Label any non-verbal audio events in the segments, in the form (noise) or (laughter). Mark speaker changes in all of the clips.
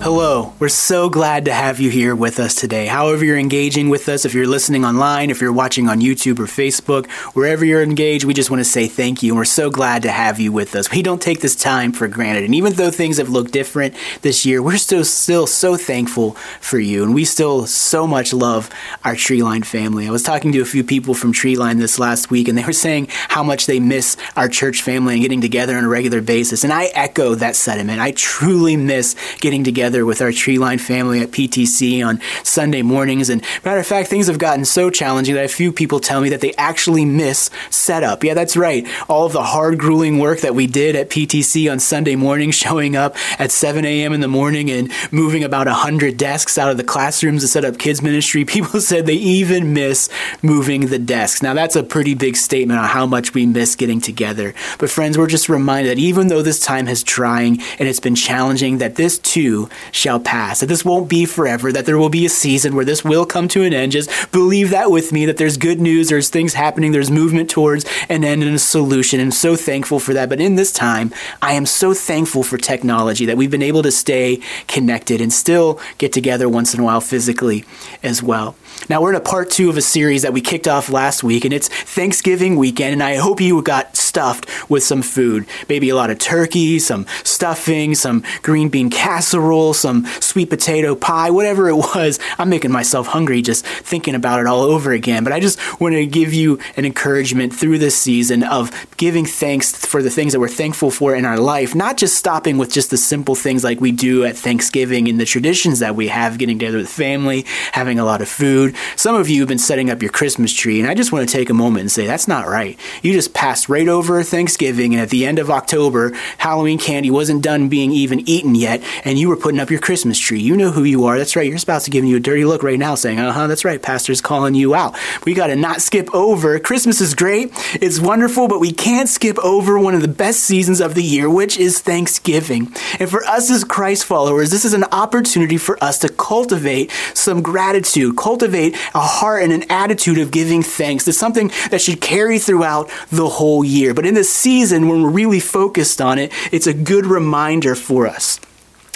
Speaker 1: Hello, we're so glad to have you here with us today. However, you're engaging with us, if you're listening online, if you're watching on YouTube or Facebook, wherever you're engaged, we just want to say thank you. And we're so glad to have you with us. We don't take this time for granted. And even though things have looked different this year, we're still, still so thankful for you. And we still so much love our Treeline family. I was talking to a few people from Treeline this last week, and they were saying how much they miss our church family and getting together on a regular basis. And I echo that sentiment. I truly miss getting together together with our Treeline family at PTC on Sunday mornings. And matter of fact, things have gotten so challenging that a few people tell me that they actually miss setup. Yeah, that's right. All of the hard, grueling work that we did at PTC on Sunday morning, (laughs) showing up at 7 a.m. in the morning and moving about 100 desks out of the classrooms to set up kids' ministry, (laughs) people said they even miss moving the desks. Now, that's a pretty big statement on how much we miss getting together. But, friends, we're just reminded that even though this time is trying and it's been challenging, that this too shall pass. That this won't be forever, that there will be a season where this will come to an end. Just believe that with me, that there's good news, there's things happening, there's movement towards an end and a solution. And so thankful for that. But in this time, I am so thankful for technology that we've been able to stay connected and still get together once in a while physically as well. Now, we're in a part two of a series that we kicked off last week, and it's Thanksgiving weekend, and I hope you got stuffed with some food. Maybe a lot of turkey, some stuffing, some green bean casserole, some sweet potato pie, whatever it was. I'm making myself hungry just thinking about it all over again. But I just want to give you an encouragement through this season of giving thanks for the things that we're thankful for in our life, not just stopping with just the simple things like we do at Thanksgiving and the traditions that we have, getting together with family, having a lot of food. Some of you have been setting up your Christmas tree, and I just want to take a moment and say that's not right. You just passed right over over Thanksgiving and at the end of October, Halloween candy wasn't done being even eaten yet, and you were putting up your Christmas tree. You know who you are. That's right. Your spouse is giving you a dirty look right now, saying, "Uh huh." That's right. Pastor's calling you out. We got to not skip over. Christmas is great. It's wonderful, but we can't skip over one of the best seasons of the year, which is Thanksgiving. And for us as Christ followers, this is an opportunity for us to cultivate some gratitude, cultivate a heart and an attitude of giving thanks. It's something that should carry throughout the whole year year. But in this season, when we're really focused on it, it's a good reminder for us.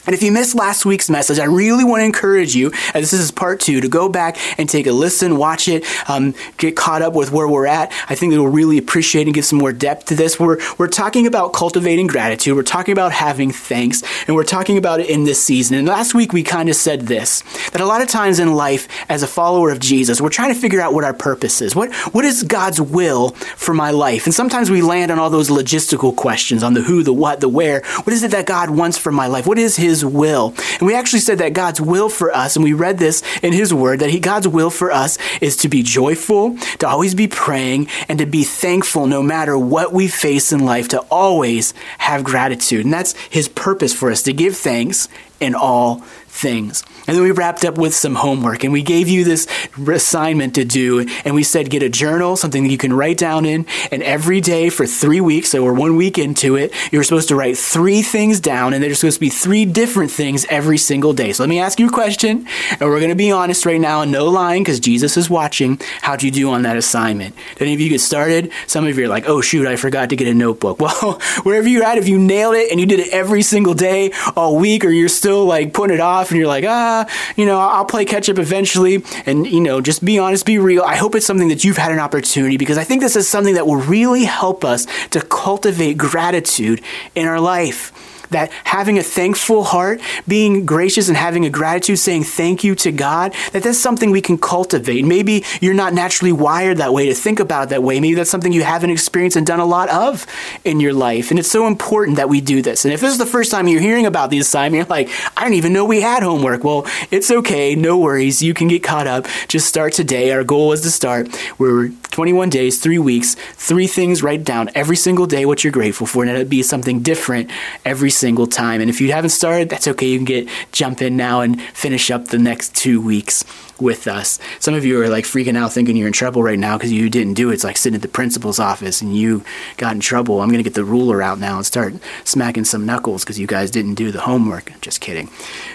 Speaker 1: And if you missed last week's message, I really want to encourage you, as this is part two, to go back and take a listen, watch it, um, get caught up with where we're at. I think it'll really appreciate and give some more depth to this. We're, we're talking about cultivating gratitude. We're talking about having thanks, and we're talking about it in this season. And last week we kind of said this, that a lot of times in life, as a follower of Jesus, we're trying to figure out what our purpose is. What, what is God's will for my life? And sometimes we land on all those logistical questions, on the who, the what, the where. What is it that God wants for my life? What is his his will. And we actually said that God's will for us, and we read this in His Word, that he, God's will for us is to be joyful, to always be praying, and to be thankful no matter what we face in life, to always have gratitude. And that's His purpose for us to give thanks in all things. And then we wrapped up with some homework and we gave you this assignment to do. And we said, get a journal, something that you can write down in. And every day for three weeks, so we're one week into it, you're supposed to write three things down and they're supposed to be three different things every single day. So let me ask you a question and we're going to be honest right now and no lying because Jesus is watching. How'd you do on that assignment? Did any of you get started? Some of you are like, oh shoot, I forgot to get a notebook. (laughs) Well, wherever you're at, if you nailed it and you did it every single day all week or you're still like putting it off, off and you're like, ah, you know, I'll play catch up eventually. And, you know, just be honest, be real. I hope it's something that you've had an opportunity because I think this is something that will really help us to cultivate gratitude in our life that having a thankful heart, being gracious and having a gratitude, saying thank you to God, that that's something we can cultivate. Maybe you're not naturally wired that way to think about it that way. Maybe that's something you haven't experienced and done a lot of in your life. And it's so important that we do this. And if this is the first time you're hearing about the assignment, you're like, I didn't even know we had homework. Well, it's okay. No worries. You can get caught up. Just start today. Our goal was to start. We're 21 days, three weeks, three things. Write down every single day what you're grateful for, and it'll be something different every single time. And if you haven't started, that's okay. You can get jump in now and finish up the next two weeks with us. Some of you are like freaking out thinking you're in trouble right now because you didn't do it. It's like sitting at the principal's office and you got in trouble. I'm going to get the ruler out now and start smacking some knuckles because you guys didn't do the homework. Just kidding.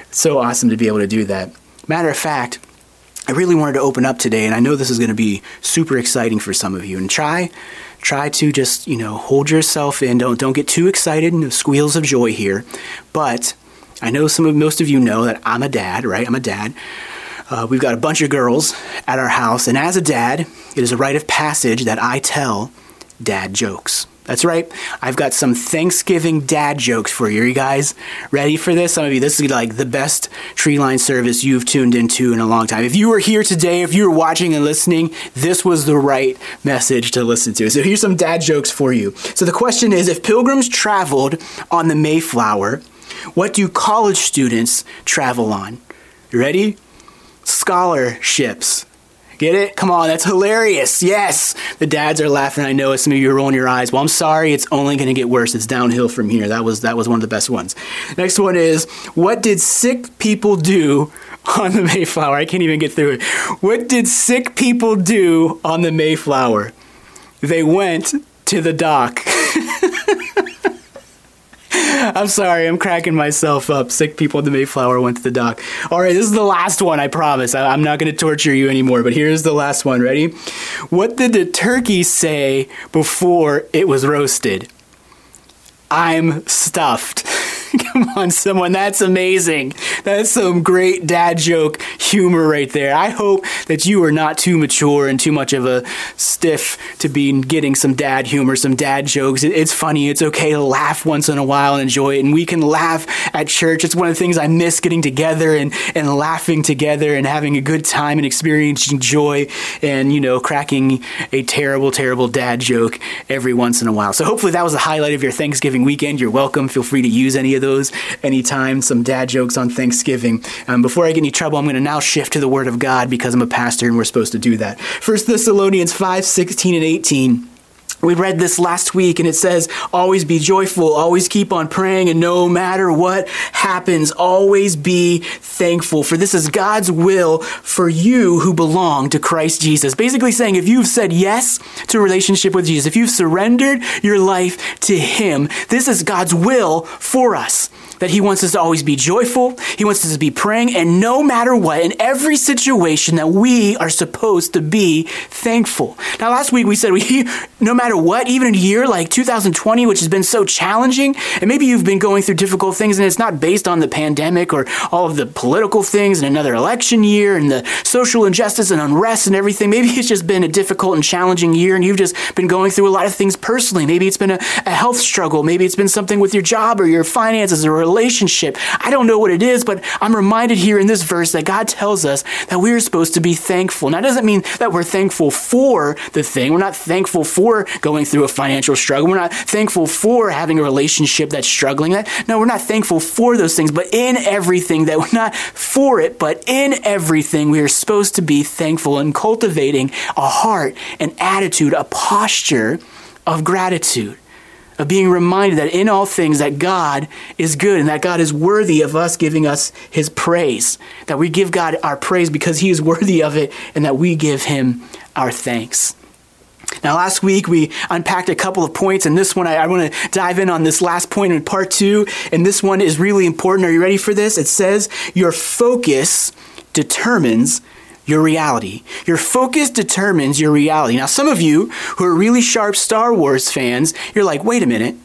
Speaker 1: It's so awesome to be able to do that. Matter of fact, I really wanted to open up today, and I know this is going to be super exciting for some of you. And try try to just, you know, hold yourself in. Don't don't get too excited. No squeals of joy here. But I know some of most of you know that I'm a dad, right? I'm a dad. Uh, we've got a bunch of girls at our house, and as a dad, it is a rite of passage that I tell dad jokes. That's right. I've got some Thanksgiving dad jokes for you. you guys ready for this? Some of you, this is like the best Treeline service you've tuned into in a long time. If you were here today, if you were watching and listening, this was the right message to listen to. So here's some dad jokes for you. So the question is if pilgrims traveled on the Mayflower, what do college students travel on? You ready? Scholarships. Get it? Come on, that's hilarious. Yes. The dads are laughing. I know some of you are rolling your eyes. Well, I'm sorry. It's only going to get worse. It's downhill from here. That was that was one of the best ones. Next one is what did sick people do on the Mayflower? I can't even get through it. What did sick people do on the Mayflower? They went to the dock. (laughs) (laughs) I'm sorry, I'm cracking myself up. Sick people in the Mayflower went to the dock. All right, this is the last one, I promise. I- am not going to torture you anymore, but here's the last one. Ready? What did the turkey say before it was roasted? I'm stuffed. (laughs) Come on, someone. That's amazing. That's some great dad joke humor right there. I hope that you are not too mature and too much of a stiff to be getting some dad humor, some dad jokes. It's funny. It's okay to laugh once in a while and enjoy it. And we can laugh at church. It's one of the things I miss getting together and, and laughing together and having a good time and experiencing joy and, you know, cracking a terrible, terrible dad joke every once in a while. So hopefully that was the highlight of your Thanksgiving weekend. You're welcome. Feel free to use any of those anytime, some dad jokes on Thanksgiving. Um, before I get any trouble, I'm going to now shift to the Word of God because I'm a pastor and we're supposed to do that. 1 Thessalonians 5 16 and 18 we read this last week and it says, always be joyful, always keep on praying, and no matter what happens, always be thankful. For this is God's will for you who belong to Christ Jesus. Basically saying, if you've said yes to a relationship with Jesus, if you've surrendered your life to Him, this is God's will for us that He wants us to always be joyful. He wants us to be praying, and no matter what, in every situation, that we are supposed to be thankful. Now, last week we said we, (laughs) no matter what, even a year like 2020, which has been so challenging, and maybe you've been going through difficult things, and it's not based on the pandemic or all of the political things and another election year and the social injustice and unrest and everything. Maybe it's just been a difficult and challenging year, and you've just been going through a lot of things personally. Maybe it's been a, a health struggle. Maybe it's been something with your job or your finances or relationship. I don't know what it is, but I'm reminded here in this verse that God tells us that we are supposed to be thankful. Now, that doesn't mean that we're thankful for the thing. We're not thankful for going through a financial struggle. We're not thankful for having a relationship that's struggling. No, we're not thankful for those things, but in everything, that we're not for it, but in everything, we are supposed to be thankful and cultivating a heart, an attitude, a posture of gratitude of being reminded that in all things that God is good and that God is worthy of us giving us his praise. That we give God our praise because he is worthy of it and that we give him our thanks. Now, last week we unpacked a couple of points, and this one I, I want to dive in on this last point in part two, and this one is really important. Are you ready for this? It says, Your focus determines your reality. Your focus determines your reality. Now, some of you who are really sharp Star Wars fans, you're like, wait a minute,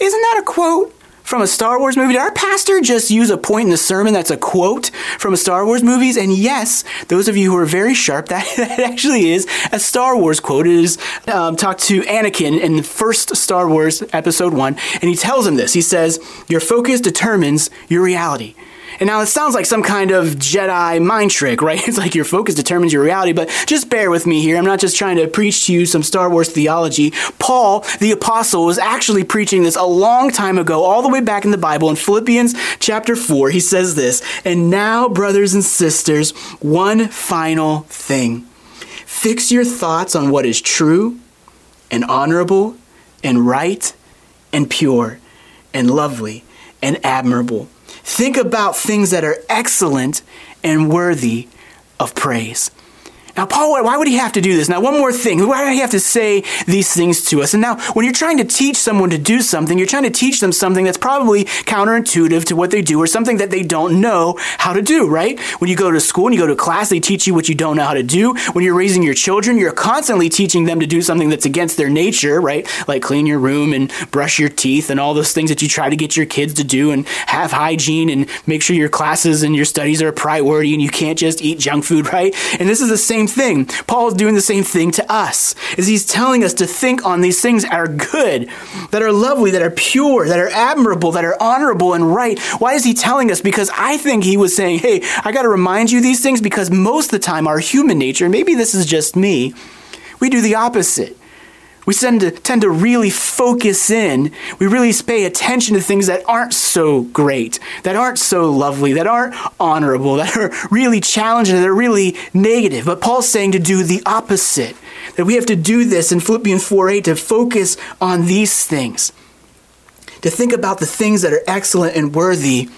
Speaker 1: isn't that a quote? From a Star Wars movie? Did our pastor just use a point in the sermon that's a quote from a Star Wars movie? And yes, those of you who are very sharp, (laughs) that, that actually is a Star Wars quote. It is um, talked to Anakin in the first Star Wars episode one, and he tells him this. He says, Your focus determines your reality. And now it sounds like some kind of Jedi mind trick, right? (laughs) It's like your focus determines your reality, but just bear with me here. I'm not just trying to preach to you some Star Wars theology. Paul, the apostle, was actually preaching this a long time ago, all the way back in the Bible. In Philippians chapter 4, he says this And now, brothers and sisters, one final thing fix your thoughts on what is true and honorable and right and pure and lovely and admirable Think about things that are excellent and worthy of praise. Now, Paul, why would he have to do this? Now, one more thing. Why would he have to say these things to us? And now, when you're trying to teach someone to do something, you're trying to teach them something that's probably counterintuitive to what they do or something that they don't know how to do, right? When you go to school and you go to class, they teach you what you don't know how to do. When you're raising your children, you're constantly teaching them to do something that's against their nature, right? Like clean your room and brush your teeth and all those things that you try to get your kids to do and have hygiene and make sure your classes and your studies are a priority and you can't just eat junk food, (laughs) right? And this is the same same thing. Paul is doing the same thing to us. Is he's telling us to think on these things that are good, that are lovely, that are pure, that are admirable, that are honorable and right. Why is he telling us? Because I think he was saying, "Hey, I got to remind you these things because most of the time our human nature, maybe this is just me, we do the opposite." We tend to, tend to really focus in. We really pay attention to things that aren't so great, that aren't so lovely, that aren't honorable, that are (laughs) really challenging, that are really negative. But Paul's saying to do the opposite, that we have to do this in Philippians 4 8, to focus on these things, to think about the things that are excellent and worthy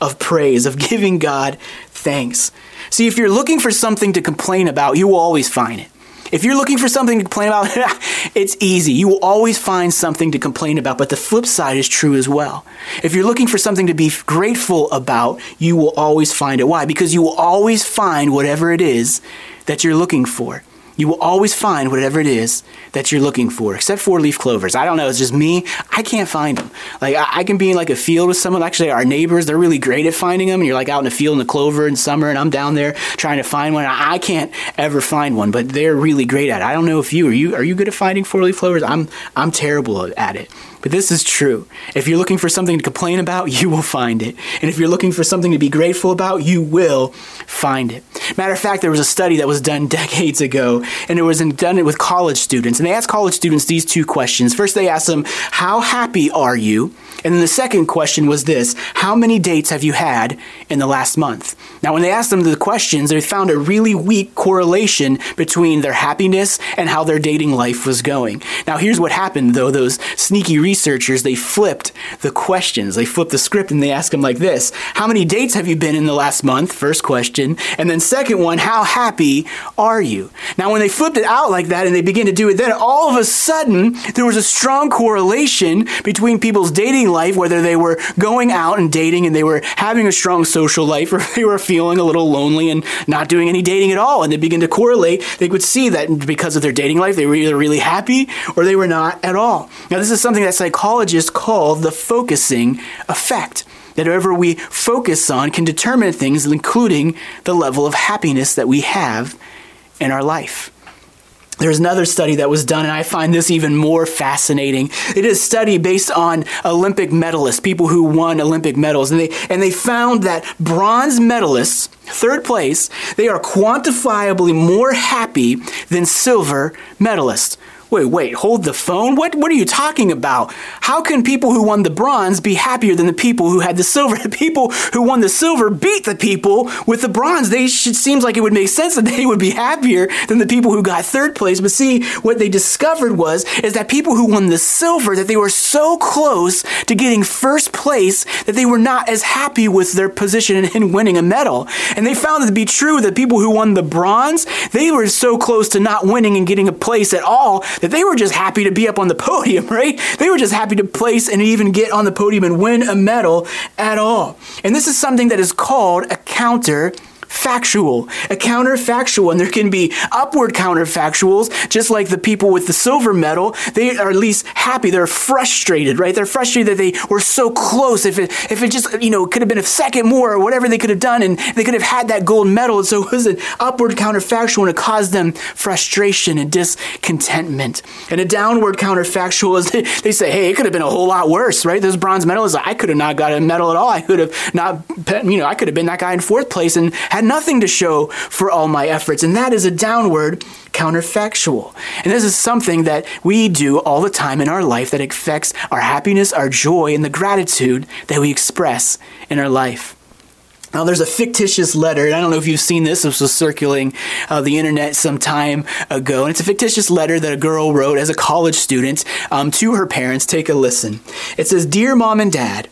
Speaker 1: of praise, of giving God thanks. See, if you're looking for something to complain about, you will always find it. If you're looking for something to complain about, (laughs) it's easy. You will always find something to complain about, but the flip side is true as well. If you're looking for something to be grateful about, you will always find it. Why? Because you will always find whatever it is that you're looking for you will always find whatever it is that you're looking for, except for leaf clovers. I don't know, it's just me. I can't find them. Like, I, I, can be in like a field with someone. Actually, our neighbors, they're really great at finding them. And you're like out in the field in the clover in summer, and I'm down there trying to find one. I, I can't ever find one, but they're really great at it. I don't know if you are you are you good at finding four leaf clovers? I'm I'm terrible at it. But this is true. If you're looking for something to complain about, (laughs) you will find it. And if you're looking for something to be grateful about, you will find it. Matter of fact, there was a study that was done (laughs) decades ago, and it was done with college students. And they asked college students these two questions. First, they asked them, How happy are you? And then the second question was this How many dates have you had in the last month? Now, when they asked them the questions, they found a really weak correlation between their happiness and how their dating life was going. Now, here's what happened, though, those sneaky researchers researchers, they flipped the questions. They flipped the script and they asked them like this How many dates have you been in the last month? First question. And then, second one, how happy are you? Now, when they flipped it out like that and they began to do it, then all of a sudden, there was a strong correlation between people's dating life, whether they were going out and dating and they were having a strong social life, (laughs) or they were feeling a little lonely and not doing any dating at all. And they began to correlate, they could see that because of their dating life, they were either really happy or they were not at all. Now, this is something that's psychologists call the focusing effect. That whatever we focus on can determine things, including the level of happiness that we have in our life. There's another study that was done, and I find this even more fascinating. It is a study based on Olympic medalists, people who won Olympic medals, and they, and they found that bronze medalists, third place, they are quantifiably more happy than silver medalists. Wait, wait, hold the phone? What, what are you talking about? How can people who won the bronze be happier than the people who had the silver? (laughs) The people who won the silver beat the people with the bronze. They should, seems like it would make sense that they would be happier than the people who got third place. But see, what they discovered was, is that people who won the silver, that they were so close to getting first place that they were not as happy with their position in winning a medal. And they found it to be true that people who won the bronze, they were so close to not winning and getting a place at all that they were just happy to be up on the (laughs) podium, right? They were just happy to place and even get on the podium and win a medal at all. And this is something that is called a counter factual, a counterfactual, and there can be upward counterfactuals, just like the people with the silver medal. They are at least happy. They're frustrated, right? They're frustrated that they were so close. If it, if it just, you know, could have been a second more or whatever they could have done, and they could have had that gold medal. And so it was an upward counterfactual, and it caused them frustration and discontentment. And a downward counterfactual is (laughs) they, say, hey, it could have been a whole lot worse, right? Those bronze is, I could have not got a medal at all. I could have not, you know, I could have been that guy in fourth place and had nothing to show for all my efforts. And that is a downward counterfactual. And this is something that we do all the time in our life that affects our happiness, our joy, and the gratitude that we express in our life. Now, there's a fictitious letter, and I don't know if you've seen this. This was circulating uh, the internet some time ago, and it's a fictitious letter that a girl wrote as a college student um, to her parents. Take a listen. It says, "Dear Mom and Dad,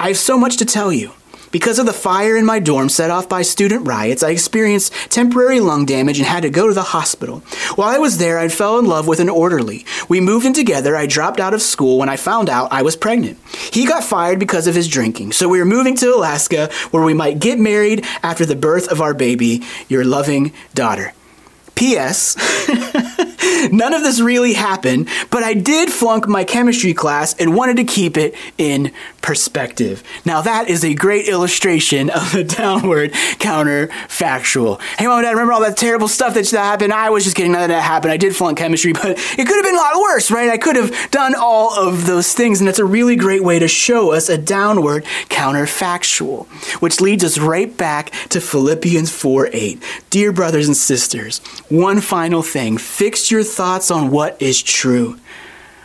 Speaker 1: I have so much to tell you." Because of the fire in my dorm set off by student riots, I experienced temporary lung damage and had to go to the hospital. While I was there, I fell in love with an orderly. We moved in together. I dropped out of school when I found out I was pregnant. He got fired because of his drinking, so we were moving to Alaska where we might get married after the birth of our baby, your loving daughter. P.S. (laughs) None of this really happened, but I did flunk my chemistry class and wanted to keep it in perspective. Now, that is a great illustration of the (laughs) downward counterfactual. Hey, mom and dad, remember all that terrible stuff that happened? I was just kidding, none of that happened. I did flunk chemistry, but it could have been a lot worse, right? I could have done all of those things, and it's a really great way to show us a downward counterfactual, which leads us right back to Philippians 4 8. Dear brothers and sisters, one final thing fix your thoughts on what is true.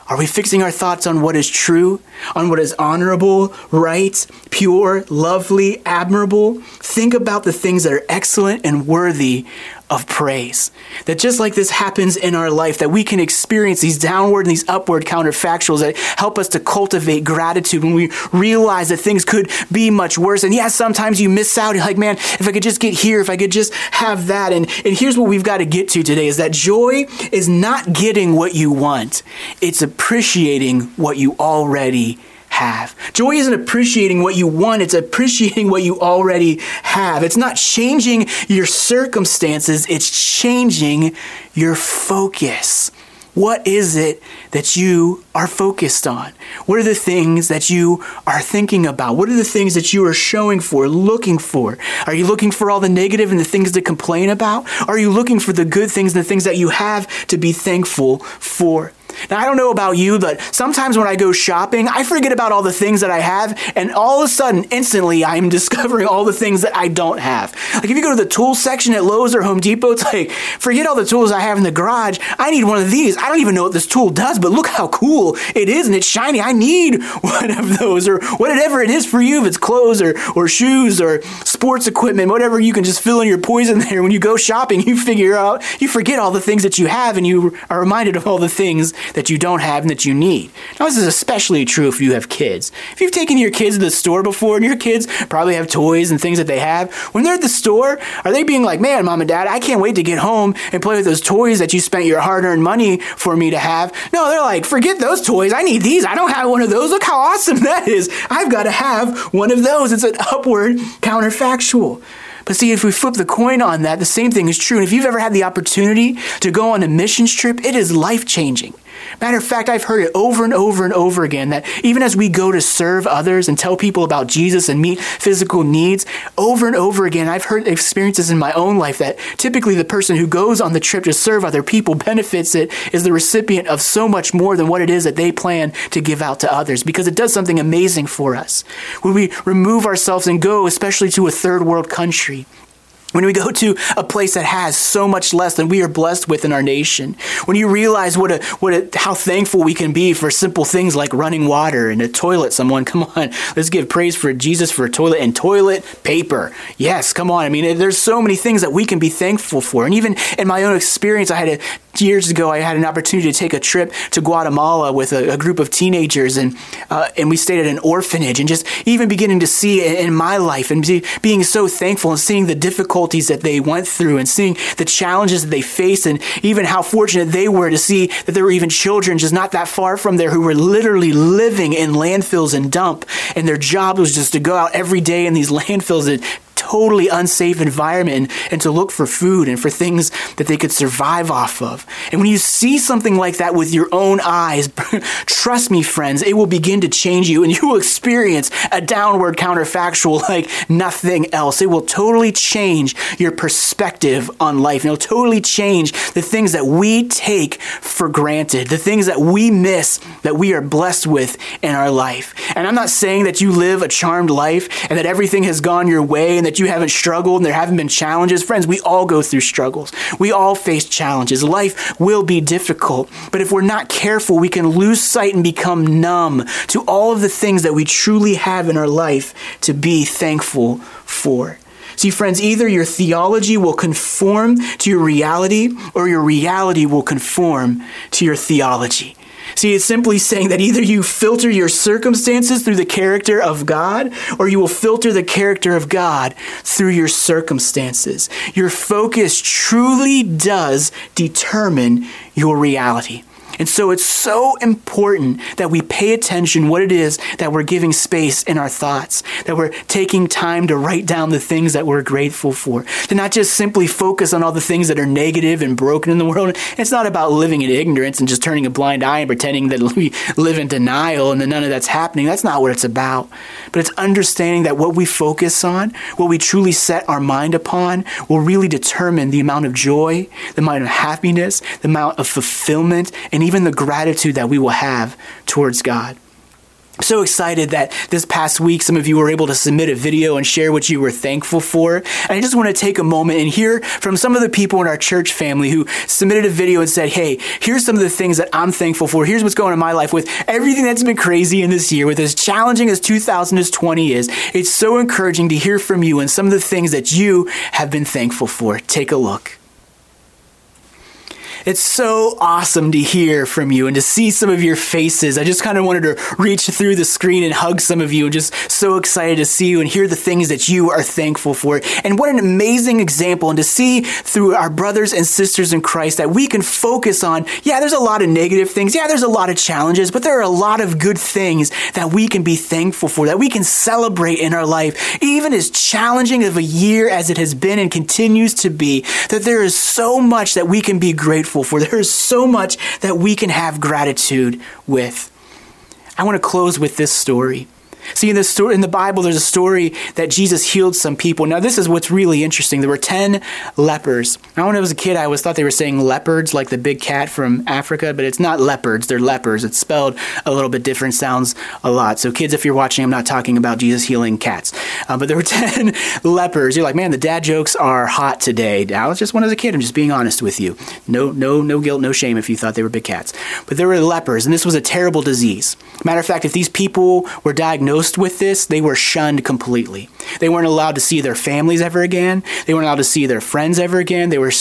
Speaker 1: Are we fixing our thoughts on what is true, on what is honorable, right, pure, lovely, admirable? Think about the things that are excellent and worthy of praise. That just like this happens in our life, that we can experience these downward and these upward counterfactuals that help us to cultivate gratitude when we realize that things could be much worse. And yeah, sometimes you miss out. You're like, man, if I could just get here, if I could just have that. And, and here's what we've got to get to today is that joy is not getting what you want. It's appreciating what you already have. Joy isn't appreciating what you want, it's appreciating what you already have. It's not changing your circumstances, it's changing your focus. What is it that you are focused on? What are the things that you are thinking about? What are the things that you are showing for, looking for? Are you looking for all the negative and the things to complain about? Are you looking for the good things and the things that you have to be thankful for? Now, I don't know about you, but sometimes when I go shopping, I forget about all the things that I have, and all of a sudden, instantly, (laughs) I'm discovering all the things that I don't have. Like if you go to the tool section at Lowe's or Home Depot, it's like, forget all the tools I have in the garage. I need one of these. I don't even know what this tool does, but look how cool it is and it's shiny. I need (laughs) one of those or whatever it is for you, if it's clothes or, or shoes or sports equipment, whatever you can just fill in your poison (laughs) there. When you go shopping, you figure out, you forget all the things that you have and you are reminded of all the things that you don't have and that you need. Now, this is especially true if you have kids. If you've taken your kids to the store before and your kids probably have toys and things that they have, when they're at the store, are they being like, man, mom and dad, I can't wait to get home and play with those toys that you spent your hard earned money for me to have? No, they're like, forget those toys. I need these. I don't have one of those. Look how awesome that is. I've got to have one of those. It's an upward counterfactual. But see, if we flip the coin on that, the same thing is true. And if you've ever had the opportunity to go on a missions trip, it is life changing. Matter of fact, I've heard it over and over and over again that even as we go to serve others and tell people about Jesus and meet physical needs, over and over again, I've heard experiences in my own life that typically the person who goes on the trip to serve other people benefits it is the recipient of so much more than what it is that they plan to give out to others because it does something amazing for us. When we remove ourselves and go, especially to a third world country, when we go to a place that has so much less than we are blessed with in our nation, when you realize what a, what a, how thankful we can be for simple things like running water and a toilet, someone, (laughs) come on, let's give praise for Jesus for a toilet and toilet paper. Yes, come on. I mean, there's so many things that we can be thankful for. And even in my own experience, I had to years ago, I had an opportunity to take a trip to Guatemala with a, a group of teenagers, and uh, and we stayed at an orphanage, and just even beginning to see in, in my life and be, being so thankful and seeing the difficulties that they went through and seeing the challenges that they faced, and even how fortunate they were to see that there were even children just not that far from there who were literally living in landfills and dump, and their job was just to go out every day in these (laughs) landfills and totally unsafe environment and to look for food and for things that they could survive off of. And when you see something like that with your own eyes, (laughs) trust me, friends, it will begin to change you and you will experience a downward counterfactual like nothing else. It will totally change your perspective on life and it'll totally change the things that we take for granted, the things that we miss that we are blessed with in our life. And I'm not saying that you live a charmed life and that everything has gone your way and that you haven't struggled and there haven't been challenges. Friends, we all go through struggles. We all face challenges. Life will be difficult. But if we're not careful, we can lose sight and become numb to all of the things that we truly have in our life to be thankful for. See, friends, either your theology will conform to your reality or your reality will conform to your theology. See, it's simply saying that either you filter your circumstances through the character of God, or you will filter the character of God through your circumstances. Your focus truly does determine your reality. And so it's so important that we pay attention what it is that we're giving space in our thoughts, that we're taking time to write down the things that we're grateful for, to not just simply focus on all the things that are negative and broken in the world. It's not about living in ignorance and just turning a blind eye and pretending that (laughs) we live in denial and that none of that's happening. That's not what it's about. But it's understanding that what we focus on, what we truly set our mind upon, will really determine the amount of joy, the amount of happiness, the amount of fulfillment, and even the gratitude that we will have towards God. I'm so excited that this past week some of you were able to submit a video and share what you were thankful for. And I just want to take a moment and hear from some of the people in our church family who submitted a video and said, Hey, here's some of the things that I'm thankful for. Here's what's going on in my life with everything that's been crazy in this year, with as challenging as 2020 is. It's so encouraging to hear from you and some of the things that you have been thankful for. Take a look. It's so awesome to hear from you and to see some of your faces. I just kind of wanted to reach through the screen and hug some of you just so excited to see you and hear the things that you are thankful for. And what an amazing example and to see through our brothers and sisters in Christ that we can focus on. Yeah, there's a lot of negative things. Yeah, there's a lot of challenges, but there are a lot of good things that we can be thankful for, that we can celebrate in our life, even as challenging of a year as it has been and continues to be, that there is so much that we can be grateful for. There is so much that we can have gratitude with. I want to close with this story. See, in this story in the Bible, there's a story that Jesus healed some people. Now, this is what's really interesting. There were ten lepers. Now, when I was a kid, I always thought they were saying leopards, like the big cat from Africa, but it's not leopards. They're lepers. It's spelled a little bit different. Sounds a lot. So, kids, if you're watching, I'm not talking about Jesus healing cats. Uh, but there were (laughs) ten lepers. You're like, man, the dad jokes are hot today. I was just one as a kid. I'm just being honest with you. No, no, no guilt, no shame if you thought they were big cats. But there were lepers, and this was a terrible disease. Matter of fact, if these people were diagnosed diagnosed with this, they were shunned completely. They weren't allowed to see their families ever again. They weren't allowed to see their friends ever again. They were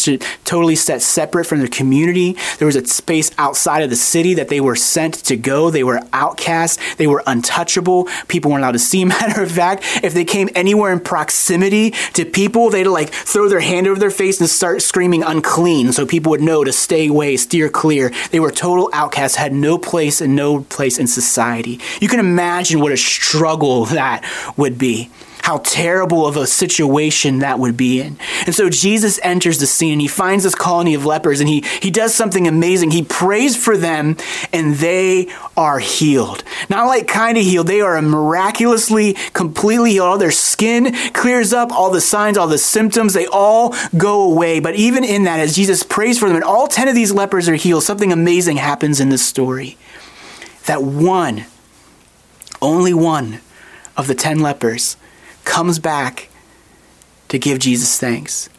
Speaker 1: totally set separate from their community. There was a space outside of the city that they were sent to go. They were outcasts. They were untouchable. People weren't allowed to see. (laughs) Matter of fact, if they came anywhere in proximity to people, they'd like throw their hand over their face and start screaming unclean so people would know to stay away, steer clear. They were total outcasts, had no place and no place in society. You can imagine what a struggle (laughs) that would be how terrible of a situation that would be in. And so Jesus enters the scene and he finds this colony of lepers and he, he does something amazing. He prays for them and they are healed. Not like kind of healed, they are miraculously, completely healed. All their skin clears up, all the signs, all the symptoms, they all go away. But even in that, as Jesus prays for them and all 10 of these lepers are healed, something amazing happens in this story. That one, only one of the 10 lepers comes back to give Jesus thanks.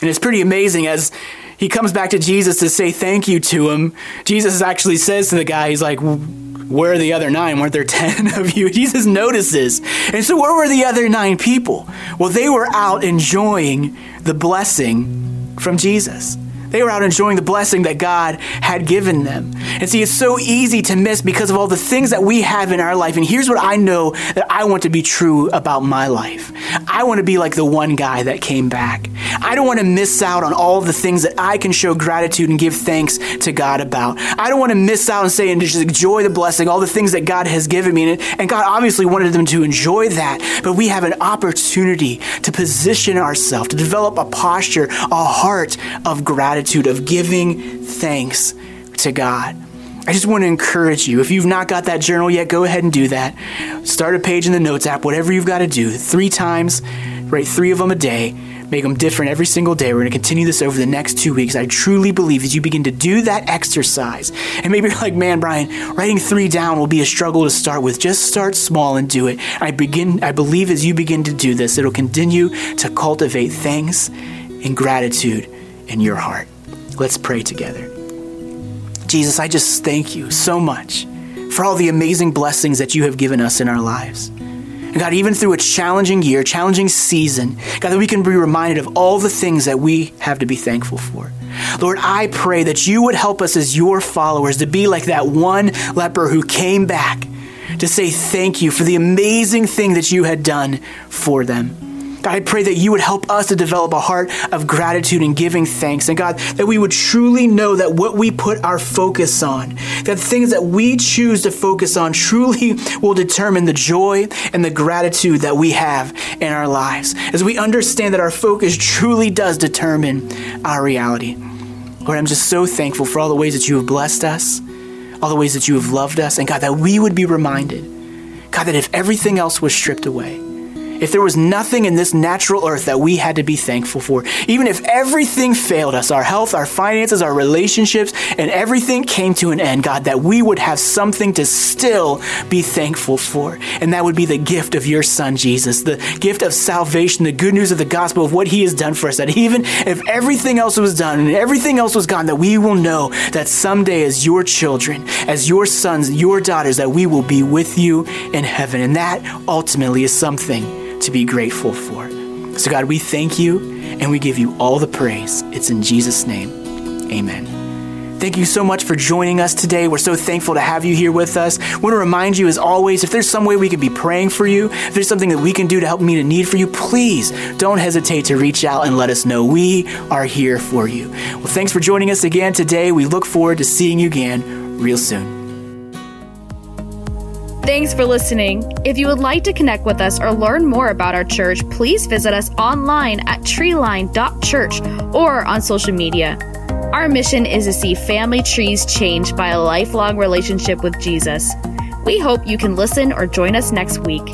Speaker 1: And it's pretty amazing as he comes back to Jesus to say thank you to him. Jesus actually says to the guy, he's like, Where are the other nine? Weren't there (laughs) ten of you? Jesus notices. And so, where were the other nine people? Well, they were out enjoying the blessing from Jesus. They were out enjoying the blessing that God had given them. And see, it's so easy to miss because of all the things that we have in our life. And here's what I know that I want to be true about my life I want to be like the one guy that came back. I don't want to miss out on all the things that I can show gratitude and give thanks to God about. I don't want to miss out and say and just enjoy the blessing, all the things that God has given me. And God obviously wanted them to enjoy that. But we have an opportunity to position ourselves, to develop a posture, a heart of gratitude attitude of giving thanks to God. I just want to encourage you. If you've not got that journal yet, go ahead and do that. Start a page in the notes app, whatever you've got to do. Three times, write three of them a day. Make them different every single day. We're going to continue this over the next two weeks. I truly believe as you begin to do that exercise, and maybe you're like, man, Brian, writing three down will be a struggle to start with. Just start small and do it. I begin. I believe as you begin to do this, it'll continue to cultivate thanks and gratitude in your heart. Let's pray together. Jesus, I just thank you so much for all the amazing blessings that you have given us in our lives. And God, even through a challenging year, challenging season, God, that we can be reminded of all the things that we have to be thankful for. Lord, I pray that you would help us as your followers to be like that one leper who came back to say thank you for the amazing thing that you had done for them. God, I pray that you would help us to develop a heart of gratitude and giving thanks. And God, that we would truly know that what we put our focus on, that things that we choose to focus on truly (laughs) will determine the joy and the gratitude that we have in our lives. As we understand that our focus truly does determine our reality. Lord, I'm just so thankful for all the ways that you have blessed us, all the ways that you have loved us, and God, that we would be reminded, God, that if everything else was stripped away, if there was nothing in this natural earth that we had to be thankful for, even if everything failed us our health, our finances, our relationships, and everything came to an end, God, that we would have something to still be thankful for. And that would be the gift of your Son, Jesus, the gift of salvation, the good news of the gospel of what He has done for us. That even if everything else was done and everything else was gone, that we will know that someday, as your children, as your sons, your daughters, that we will be with you in heaven. And that ultimately is something to be grateful for So, God, we thank you and we give you all the praise. It's in Jesus' name. Amen. Thank you so much for joining us today. We're so thankful to have you here with us. I want to remind you, as always, if there's some way we can be praying for you, if there's something that we can do to help meet a need for you, please don't hesitate to reach out and let us know. We are here for you. Well, thanks for joining us again today. We look forward to seeing you again real soon.
Speaker 2: Thanks for listening. If you would like to connect with us or learn more about our church, please visit us online at treeline.church or on social media. Our mission is to see family trees changed by a lifelong relationship with Jesus. We hope you can listen or join us next week.